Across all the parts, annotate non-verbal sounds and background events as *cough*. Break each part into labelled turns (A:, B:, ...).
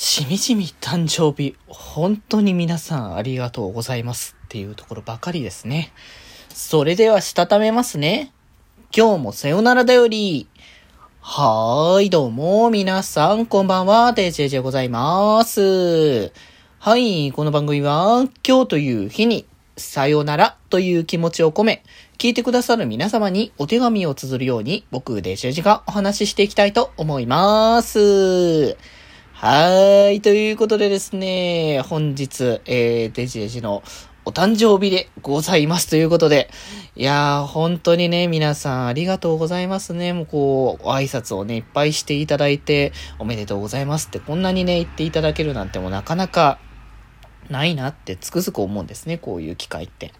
A: しみじみ誕生日、本当に皆さんありがとうございますっていうところばかりですね。それではしたためますね。今日もさよならだより。はーい、どうも、皆さん、こんばんは、デジェジでございます。はい、この番組は、今日という日に、さよならという気持ちを込め、聞いてくださる皆様にお手紙を綴るように、僕、デジェジがお話ししていきたいと思います。はーい。ということでですね、本日、えー、デジデジのお誕生日でございますということで、いやー、本当にね、皆さんありがとうございますね。もうこう、挨拶をね、いっぱいしていただいて、おめでとうございますってこんなにね、言っていただけるなんてもうなかなか、ないなってつくづく思うんですね、こういう機会って。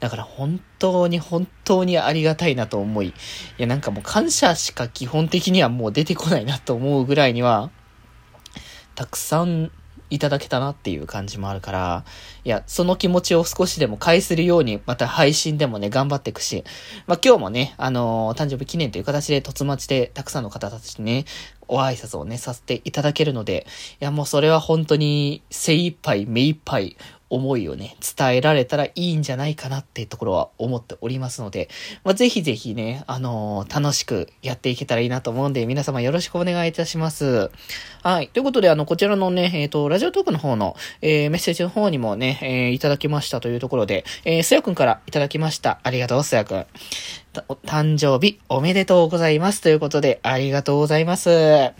A: だから本当に本当にありがたいなと思い、いやなんかもう感謝しか基本的にはもう出てこないなと思うぐらいには、たくさんいただけたなっていう感じもあるから、いや、その気持ちを少しでも返せるように、また配信でもね、頑張っていくし、まあ、今日もね、あのー、誕生日記念という形で突待ちでたくさんの方たちにね、お挨拶をね、させていただけるので、いや、もうそれは本当に精一杯、目一杯、思いをね、伝えられたらいいんじゃないかなっていうところは思っておりますので、まあ、ぜひぜひね、あのー、楽しくやっていけたらいいなと思うんで、皆様よろしくお願いいたします。はい。ということで、あの、こちらのね、えっ、ー、と、ラジオトークの方の、えー、メッセージの方にもね、えー、いただきましたというところで、えー、すやくんからいただきました。ありがとう、すやくん。誕生日おめでとうございます。ということで、ありがとうございます。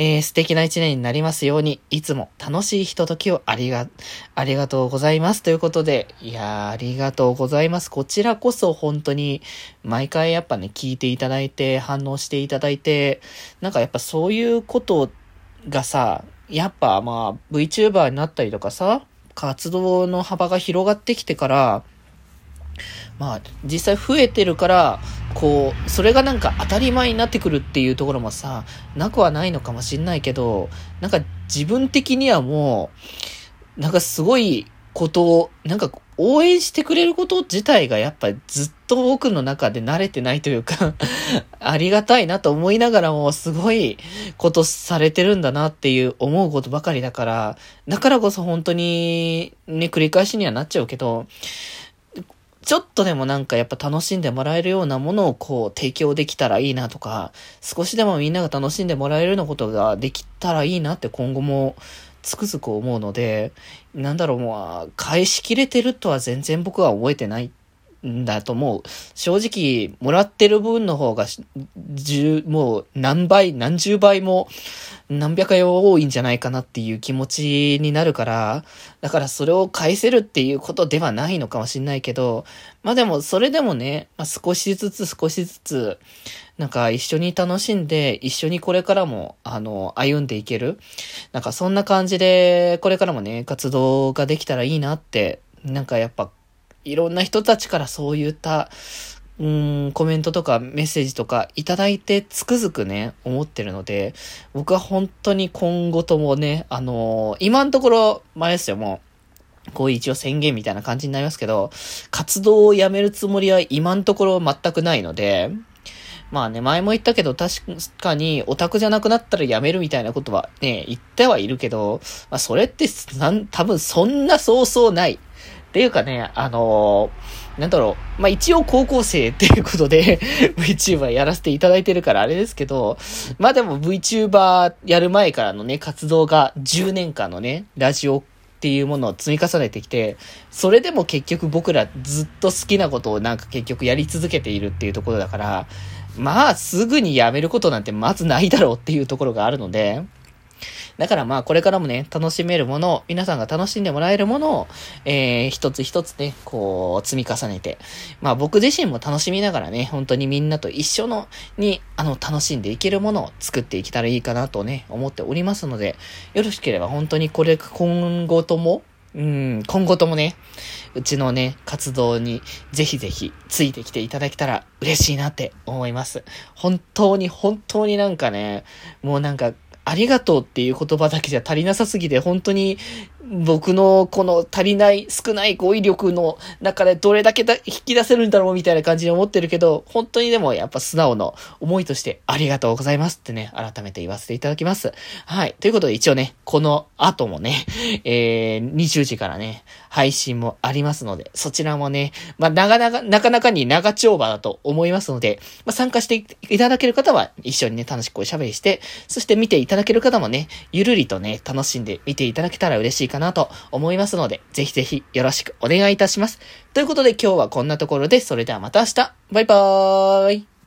A: えー、素敵な一年になりますように、いつも楽しいひとときをありが、ありがとうございます。ということで、いやー、ありがとうございます。こちらこそ本当に、毎回やっぱね、聞いていただいて、反応していただいて、なんかやっぱそういうことがさ、やっぱまあ、VTuber になったりとかさ、活動の幅が広がってきてから、まあ、実際増えてるから、こう、それがなんか当たり前になってくるっていうところもさ、なくはないのかもしんないけど、なんか自分的にはもう、なんかすごいことを、なんか応援してくれること自体がやっぱずっと僕の中で慣れてないというか *laughs* ありがたいなと思いながらもすごいことされてるんだなっていう思うことばかりだから、だからこそ本当にね、繰り返しにはなっちゃうけど、ちょっとでもなんかやっぱ楽しんでもらえるようなものをこう提供できたらいいなとか、少しでもみんなが楽しんでもらえるようなことができたらいいなって今後もつくづく思うので、なんだろう、もう、返しきれてるとは全然僕は覚えてない。んだと思う。正直、もらってる分の方が、十、もう何倍、何十倍も、何百回多いんじゃないかなっていう気持ちになるから、だからそれを返せるっていうことではないのかもしんないけど、まあでも、それでもね、まあ、少しずつ少しずつ、なんか一緒に楽しんで、一緒にこれからも、あの、歩んでいける。なんかそんな感じで、これからもね、活動ができたらいいなって、なんかやっぱいろんな人たちからそういった、うん、コメントとかメッセージとかいただいてつくづくね、思ってるので、僕は本当に今後ともね、あのー、今のところ、前ですよ、もう、こう一応宣言みたいな感じになりますけど、活動をやめるつもりは今のところ全くないので、まあね、前も言ったけど、確かにオタクじゃなくなったらやめるみたいなことはね、言ってはいるけど、まあそれって、なん、多分そんなそうそうない。っていうかね、あのー、なんだろう。まあ、一応高校生っていうことで *laughs* VTuber やらせていただいてるからあれですけど、まあでも VTuber やる前からのね、活動が10年間のね、ラジオっていうものを積み重ねてきて、それでも結局僕らずっと好きなことをなんか結局やり続けているっていうところだから、まあすぐにやめることなんてまずないだろうっていうところがあるので、だからまあこれからもね、楽しめるものを、皆さんが楽しんでもらえるものを、えー、一つ一つね、こう、積み重ねて、まあ僕自身も楽しみながらね、本当にみんなと一緒の、に、あの、楽しんでいけるものを作っていけたらいいかなとね、思っておりますので、よろしければ本当にこれ、今後とも、うん、今後ともね、うちのね、活動にぜひぜひついてきていただけたら嬉しいなって思います。本当に本当になんかね、もうなんかありがとうっていう言葉だけじゃ足りなさすぎて、本当に、僕のこの足りない少ない語彙力の中でどれだけだ引き出せるんだろうみたいな感じに思ってるけど、本当にでもやっぱ素直の思いとしてありがとうございますってね、改めて言わせていただきます。はい。ということで一応ね、この後もね、えー、20時からね、配信もありますので、そちらもね、まあ、なかなか、なかなかに長丁場だと思いますので、まあ、参加していただける方は一緒にね、楽しくおしゃべりして、そして見ていただける方もね、ゆるりとね、楽しんで見ていただけたら嬉しいかかなと思いますので、ぜひぜひよろしくお願いいたします。ということで今日はこんなところで、それではまた明日バイバーイ